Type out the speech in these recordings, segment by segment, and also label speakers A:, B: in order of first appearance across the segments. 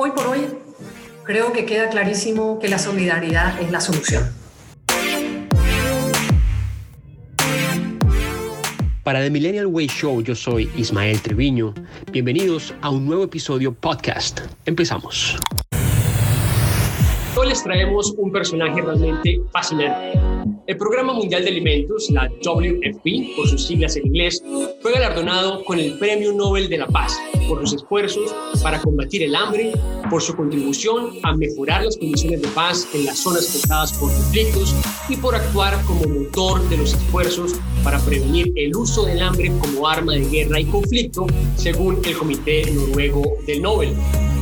A: Hoy por hoy creo que queda clarísimo que la solidaridad es la solución.
B: Para The Millennial Way Show yo soy Ismael Treviño. Bienvenidos a un nuevo episodio podcast. Empezamos. Hoy les traemos un personaje realmente fascinante el Programa Mundial de Alimentos, la WFP, por sus siglas en inglés, fue galardonado con el Premio Nobel de la Paz por sus esfuerzos para combatir el hambre, por su contribución a mejorar las condiciones de paz en las zonas afectadas por conflictos y por actuar como motor de los esfuerzos para prevenir el uso del hambre como arma de guerra y conflicto, según el Comité Noruego del Nobel.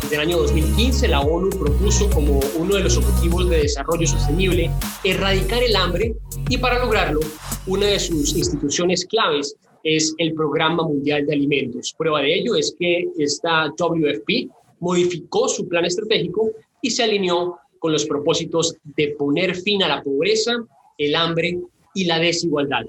B: Desde el año 2015, la ONU propuso como uno de los objetivos de desarrollo sostenible erradicar el hambre y para lograrlo, una de sus instituciones claves es el Programa Mundial de Alimentos. Prueba de ello es que esta WFP modificó su plan estratégico y se alineó con los propósitos de poner fin a la pobreza, el hambre y la desigualdad.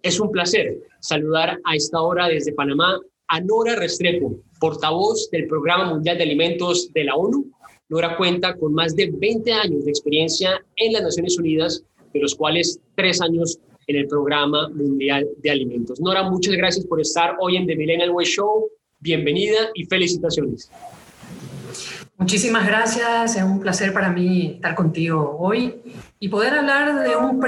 B: Es un placer saludar a esta hora desde Panamá a Nora Restrepo, portavoz del Programa Mundial de Alimentos de la ONU. Nora cuenta con más de 20 años de experiencia en las Naciones Unidas, de los cuales tres años en el Programa Mundial de Alimentos. Nora, muchas gracias por estar hoy en The Millennial Way Show. Bienvenida y felicitaciones.
A: Muchísimas gracias, es un placer para mí estar contigo hoy y poder hablar de un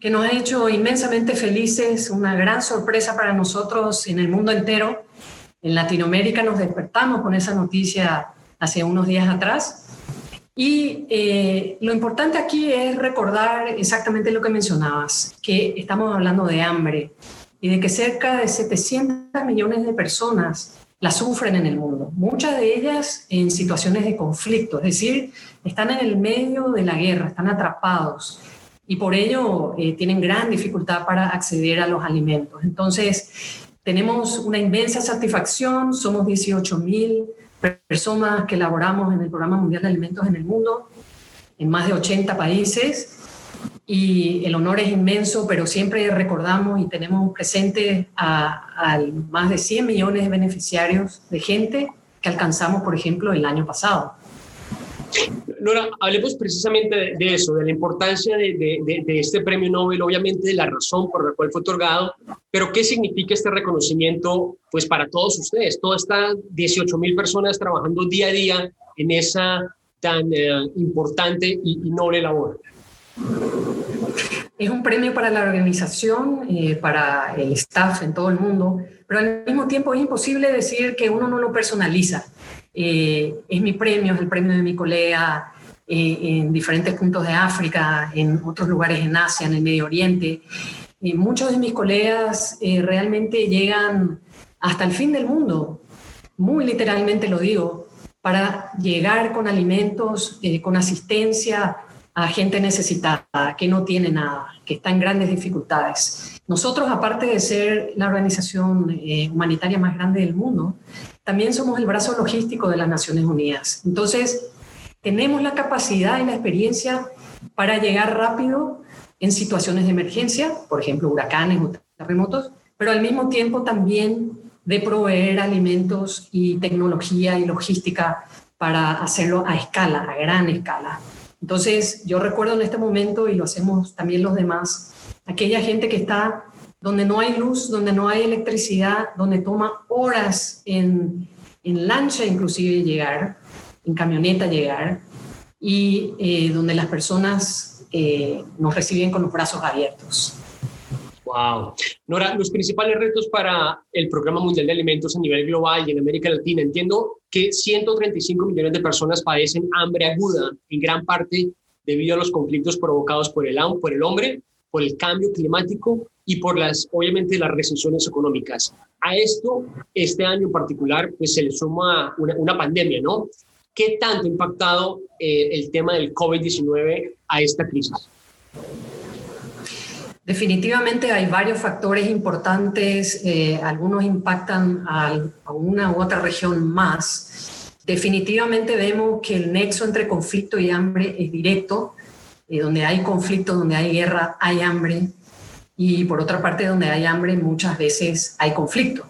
A: que nos ha hecho inmensamente felices, una gran sorpresa para nosotros en el mundo entero. En Latinoamérica nos despertamos con esa noticia hace unos días atrás. Y eh, lo importante aquí es recordar exactamente lo que mencionabas, que estamos hablando de hambre y de que cerca de 700 millones de personas la sufren en el mundo, muchas de ellas en situaciones de conflicto, es decir, están en el medio de la guerra, están atrapados y por ello eh, tienen gran dificultad para acceder a los alimentos. Entonces, tenemos una inmensa satisfacción, somos 18 mil personas que elaboramos en el Programa Mundial de Alimentos en el mundo, en más de 80 países, y el honor es inmenso, pero siempre recordamos y tenemos presente a, a más de 100 millones de beneficiarios de gente que alcanzamos, por ejemplo, el año pasado.
B: Nora, hablemos precisamente de, eso, de la importancia de, este premio Nobel, obviamente de la razón por la cual fue otorgado, pero ¿qué significa este reconocimiento pues para todos ustedes? Todas estas 18 mil personas trabajando día a día en esa tan eh, importante y, noble labor.
A: Es un premio para la organización, eh, para el staff en todo el mundo, pero al mismo tiempo es imposible decir que uno no lo personaliza. Eh, es mi premio, es el premio de mi colega eh, en diferentes puntos de África, en otros lugares en Asia, en el Medio Oriente. Y muchos de mis colegas eh, realmente llegan hasta el fin del mundo, muy literalmente lo digo, para llegar con alimentos, con asistencia a gente necesitada, que no tiene nada, que está en grandes dificultades. Nosotros, aparte de ser la organización humanitaria más grande del mundo, también somos el brazo logístico de las Naciones Unidas. Entonces, tenemos la capacidad y la experiencia para llegar rápido en situaciones de emergencia, por ejemplo, huracanes o terremotos, pero al mismo tiempo también de proveer alimentos y tecnología y logística para hacerlo a escala, a gran escala. Entonces, yo recuerdo en este momento, y lo hacemos también los demás, aquella gente que está donde no hay luz, donde no hay electricidad, donde toma horas en, en lancha inclusive llegar, en camioneta llegar, y eh, donde las personas eh, nos reciben con los brazos abiertos.
B: Wow. Nora, los principales retos para el Programa Mundial de Alimentos a nivel global y en América Latina. Entiendo que 135 millones de personas padecen hambre aguda, en gran parte debido a los conflictos provocados por el, por el hombre, por el cambio climático y por las, obviamente, las recesiones económicas. A esto, este año en particular, pues se le suma una, una pandemia, ¿no? ¿Qué tanto ha impactado eh, el tema del COVID-19 a esta crisis?
A: Definitivamente hay varios factores importantes, eh, algunos impactan a, una u otra región más. Definitivamente vemos que el nexo entre conflicto y hambre es directo, y donde hay conflicto, donde hay guerra, hay hambre, y por otra parte, donde hay hambre, muchas veces hay conflicto.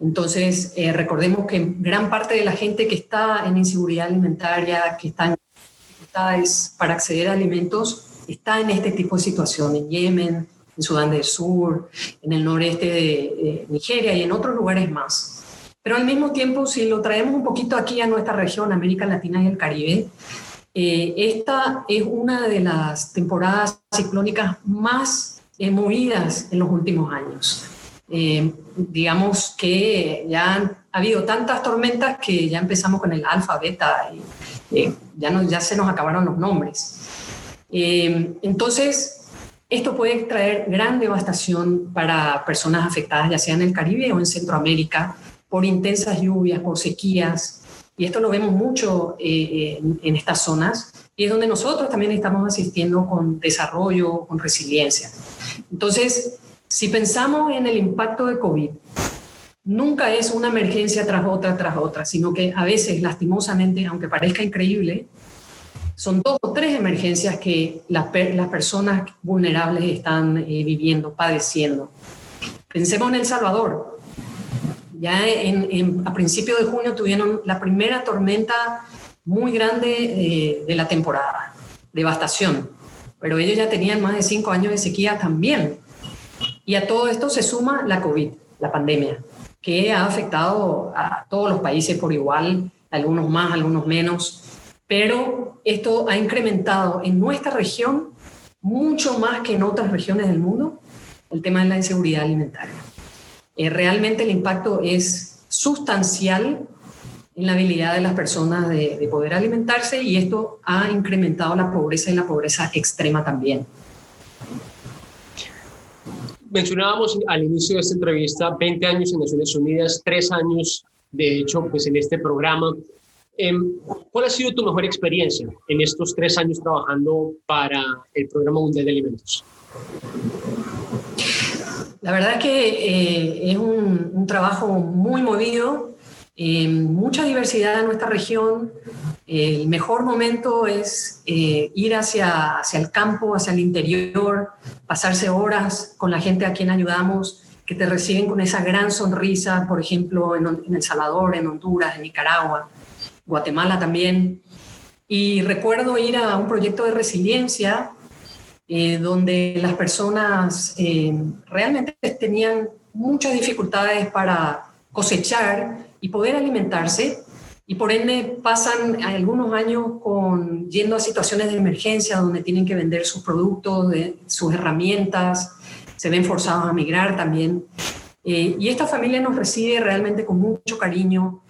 A: Entonces, eh, recordemos que gran parte de la gente que está en inseguridad alimentaria, que está en dificultades para acceder a alimentos, está en este tipo de situación, en Yemen, en Sudán del Sur, en el noreste de Nigeria y en otros lugares más. Pero al mismo tiempo, si lo traemos un poquito aquí a nuestra región, América Latina y el Caribe, eh, esta es una de las temporadas ciclónicas más eh, movidas en los últimos años. Eh, digamos que ya han ha habido tantas tormentas que ya empezamos con el alfa, beta, y ya, no, ya se nos acabaron los nombres. entonces, esto puede traer gran devastación para personas afectadas, ya sea en el Caribe o en Centroamérica, por intensas lluvias, por sequías, y esto lo vemos mucho eh, en, estas zonas, y es donde nosotros también estamos asistiendo con desarrollo, con resiliencia. Entonces, si pensamos en el impacto de COVID, nunca es una emergencia tras otra, tras otra, sino que a veces, lastimosamente, aunque parezca increíble, son dos o tres emergencias que las, las personas vulnerables están eh, viviendo, padeciendo. Pensemos en El Salvador. Ya en, a principios de junio tuvieron la primera tormenta muy grande eh, de la temporada, devastación. Pero ellos ya tenían más de cinco años de sequía también. Y a todo esto se suma la COVID, la pandemia, que ha afectado a todos los países por igual, algunos más, algunos menos pero esto ha incrementado en nuestra región mucho más que en otras regiones del mundo el tema de la inseguridad alimentaria. Eh, realmente el impacto es sustancial en la habilidad de las personas de, poder alimentarse y esto ha incrementado la pobreza y la pobreza extrema también.
B: Mencionábamos al inicio de esta entrevista 20 años en Naciones Unidas, 3 años de hecho pues en este programa. Em, ¿Cuál ha sido tu mejor experiencia en estos tres años trabajando para el Programa Mundial de Alimentos?
A: La verdad es que eh, es un, trabajo muy movido, eh, mucha diversidad en nuestra región. el mejor momento es eh, ir hacia, hacia el campo, hacia el interior, pasarse horas con la gente a quien ayudamos, que te reciben con esa gran sonrisa, por ejemplo, en, El Salvador, en Honduras, en Nicaragua. Guatemala también. Y recuerdo ir a un proyecto de resiliencia eh, donde las personas eh, realmente tenían muchas dificultades para cosechar y poder alimentarse y por ende pasan algunos años con, yendo a situaciones de emergencia donde tienen que vender sus productos, sus herramientas, se ven forzados a migrar también. Eh, y esta familia nos recibe realmente con mucho cariño,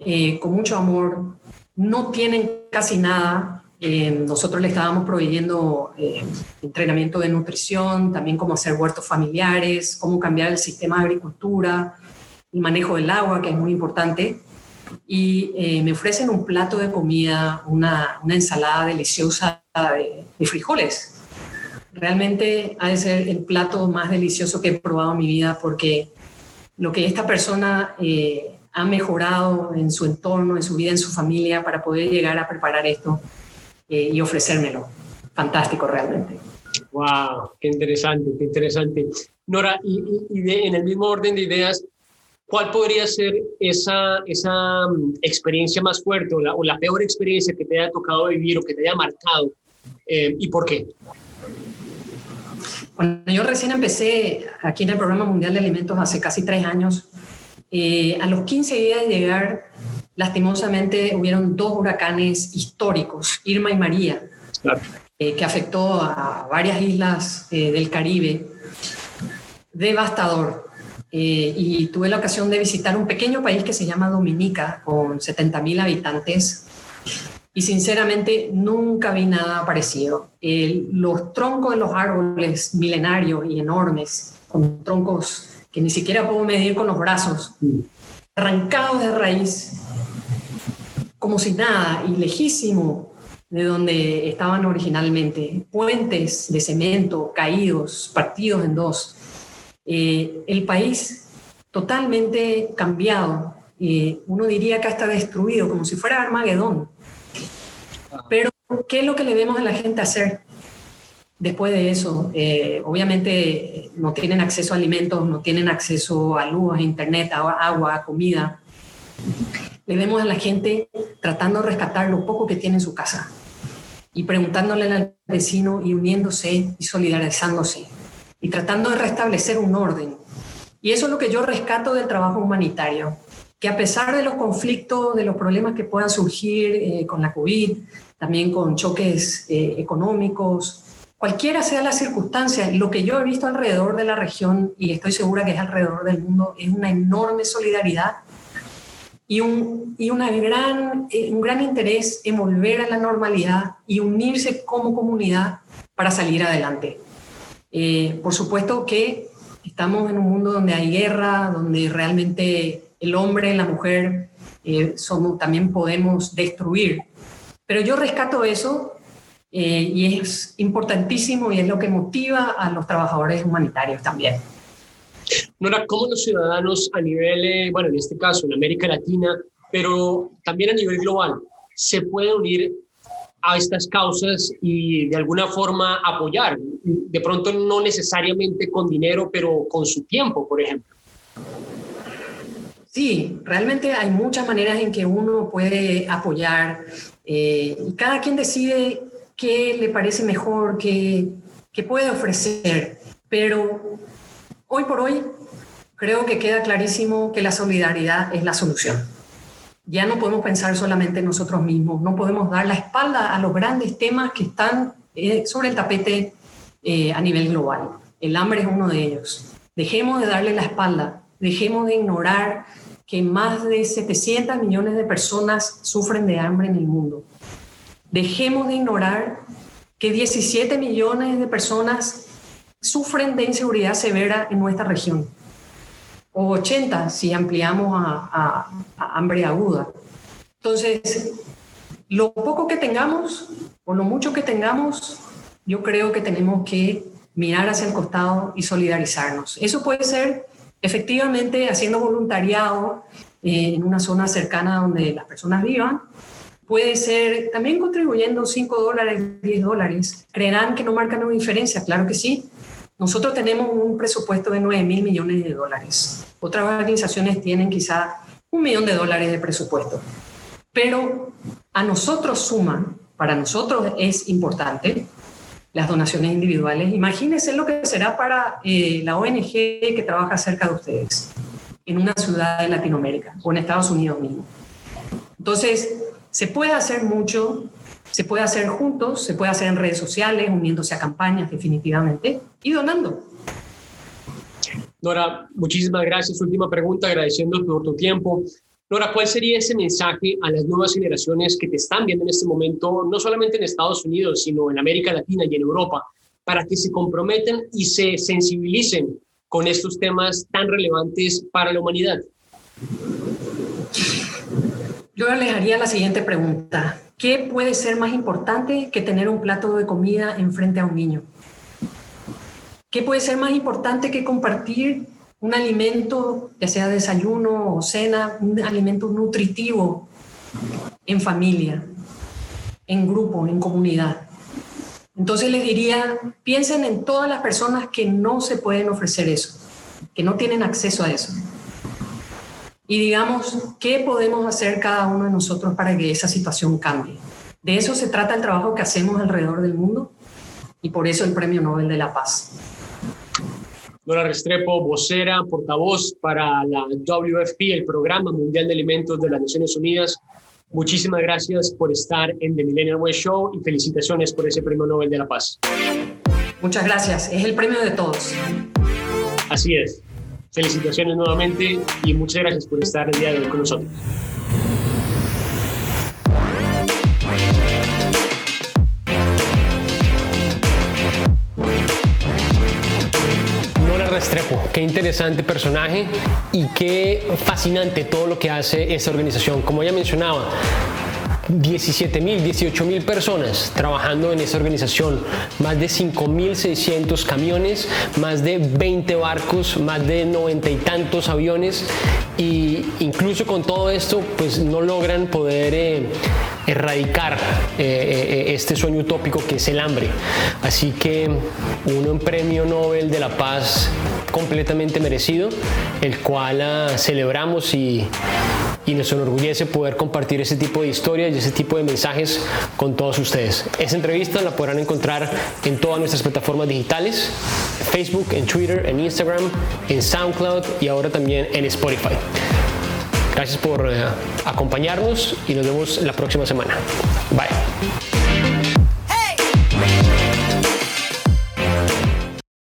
A: eh, con mucho amor, no tienen casi nada. Eh, nosotros le estábamos proveyendo eh, entrenamiento de nutrición, también cómo hacer huertos familiares, cómo cambiar el sistema de agricultura, el manejo del agua, que es muy importante. Y me ofrecen un plato de comida, una, una ensalada deliciosa de, frijoles. Realmente ha de ser el plato más delicioso que he probado en mi vida porque lo que esta persona ha mejorado en su entorno, en su vida, en su familia, para poder llegar a preparar esto eh, y ofrecérmelo. Fantástico realmente.
B: ¡Wow! ¡Qué interesante, qué interesante! Nora, y, en el mismo orden de ideas, ¿cuál podría ser esa, esa mm, experiencia más fuerte o la, peor experiencia que te haya tocado vivir o que te haya marcado? Eh, ¿Y por qué?
A: Cuando yo recién empecé aquí en el Programa Mundial de Alimentos hace casi tres años, eh, a los 15 días de llegar, lastimosamente hubieron dos huracanes históricos, Irma y María, eh, que afectó a varias islas eh, del Caribe. Devastador. Y tuve la ocasión de visitar un pequeño país que se llama Dominica, con 70.000 habitantes. Y sinceramente nunca vi nada parecido. los troncos de los árboles milenarios y enormes, con troncos que ni siquiera puedo medir con los brazos, arrancados de raíz, como si nada, y lejísimo de donde estaban originalmente, puentes de cemento caídos, partidos en dos, eh, el país totalmente cambiado, eh, uno diría que hasta destruido, como si fuera Armagedón. Pero, ¿qué es lo que le vemos a la gente hacer? después de eso. Eh, obviamente no tienen acceso a alimentos, no tienen acceso a luz, a internet, a agua, a comida. Le vemos a la gente tratando de rescatar lo poco que tiene en su casa y preguntándole al vecino y uniéndose y solidarizándose y tratando de restablecer un orden. Y eso es lo que yo rescato del trabajo humanitario, que a pesar de los conflictos, de los problemas que puedan surgir eh, con la COVID, también con choques eh, económicos, cualquiera sea la circunstancia, lo que yo he visto alrededor de la región, y estoy segura que es alrededor del mundo, es una enorme solidaridad y un, y una gran, eh, un gran interés en volver a la normalidad y unirse como comunidad para salir adelante. Eh, por supuesto que estamos en un mundo donde hay guerra, donde realmente el hombre la mujer eh, somos, también podemos destruir. Pero yo rescato eso y es importantísimo y es lo que motiva a los trabajadores humanitarios también.
B: Nora, ¿cómo los ciudadanos a nivel, eh, bueno, en este caso en América Latina, pero también a nivel global, se pueden unir a estas causas y de alguna forma apoyar? De pronto no necesariamente con dinero, pero con su tiempo, por ejemplo.
A: Sí, realmente hay muchas maneras en que uno puede apoyar eh, y cada quien decide qué le parece mejor, qué, qué puede ofrecer, pero Hoy por hoy creo que queda clarísimo que la solidaridad es la solución. Ya no podemos pensar solamente en nosotros mismos, no podemos dar la espalda a los grandes temas que están eh, sobre el tapete eh, a nivel global. El hambre es uno de ellos. Dejemos de darle la espalda, dejemos de ignorar que más de 700 millones de personas sufren de hambre en el mundo. Dejemos de ignorar que 17 millones de personas sufren de inseguridad severa en nuestra región, o 80 si ampliamos a, hambre aguda. Entonces, lo poco que tengamos o lo mucho que tengamos, yo creo que tenemos que mirar hacia el costado y solidarizarnos. Eso puede ser efectivamente haciendo voluntariado eh, en una zona cercana donde las personas vivan. Puede ser también contribuyendo 5 dólares, 10 dólares. ¿Creerán que no marcan una diferencia? Claro que sí. Nosotros tenemos un presupuesto de 9 mil millones de dólares. Otras organizaciones tienen quizá un millón de dólares de presupuesto. Pero a nosotros suman, para nosotros es importante las donaciones individuales. Imagínense lo que será para eh, la ONG que trabaja cerca de ustedes, en una ciudad de Latinoamérica o en Estados Unidos mismo. Entonces, se puede hacer mucho se puede hacer juntos, se puede hacer en redes sociales, uniéndose a campañas definitivamente y donando.
B: Nora, muchísimas gracias. Última pregunta, agradeciendo por tu tiempo. Nora, ¿cuál sería ese mensaje a las nuevas generaciones que te están viendo en este momento, no solamente en Estados Unidos, sino en América Latina y en Europa, para que se comprometen y se sensibilicen con estos temas tan relevantes para la humanidad?
A: Yo les haría la siguiente pregunta. ¿Qué puede ser más importante que tener un plato de comida enfrente a un niño? ¿Qué puede ser más importante que compartir un alimento, ya sea desayuno o cena, un alimento nutritivo en familia, en grupo, en comunidad? Entonces les diría, piensen en todas las personas que no se pueden ofrecer eso, que no tienen acceso a eso y digamos qué podemos hacer cada uno de nosotros para que esa situación cambie. De eso se trata el trabajo que hacemos alrededor del mundo y por eso el Premio Nobel de la Paz.
B: Nora Restrepo, vocera, portavoz para la WFP, el Programa Mundial de Alimentos de las Naciones Unidas. Muchísimas gracias por estar en The Millennial Way Show y felicitaciones por ese Premio Nobel de la Paz.
A: Muchas gracias, es el premio de todos.
B: Así es. Felicitaciones nuevamente y muchas gracias por estar el día de hoy con nosotros. Restrepo, qué interesante personaje y qué fascinante todo lo que hace esta organización. Como ya mencionaba, 17 mil, 18 mil personas trabajando en esa organización, más de 5.600 camiones, más de 20 barcos, más de 90 y tantos aviones y incluso con todo esto pues no logran poder... Eh, erradicar este sueño utópico que es el hambre. Así que uno premio Nobel de la Paz completamente merecido, el cual ah, celebramos y, y nos enorgullece poder compartir ese tipo de historias y ese tipo de mensajes con todos ustedes. Esa entrevista la podrán encontrar en todas nuestras plataformas digitales, Facebook, en Twitter, en Instagram, en SoundCloud y ahora también en Spotify. Gracias por eh, acompañarnos y nos vemos la próxima semana. Bye.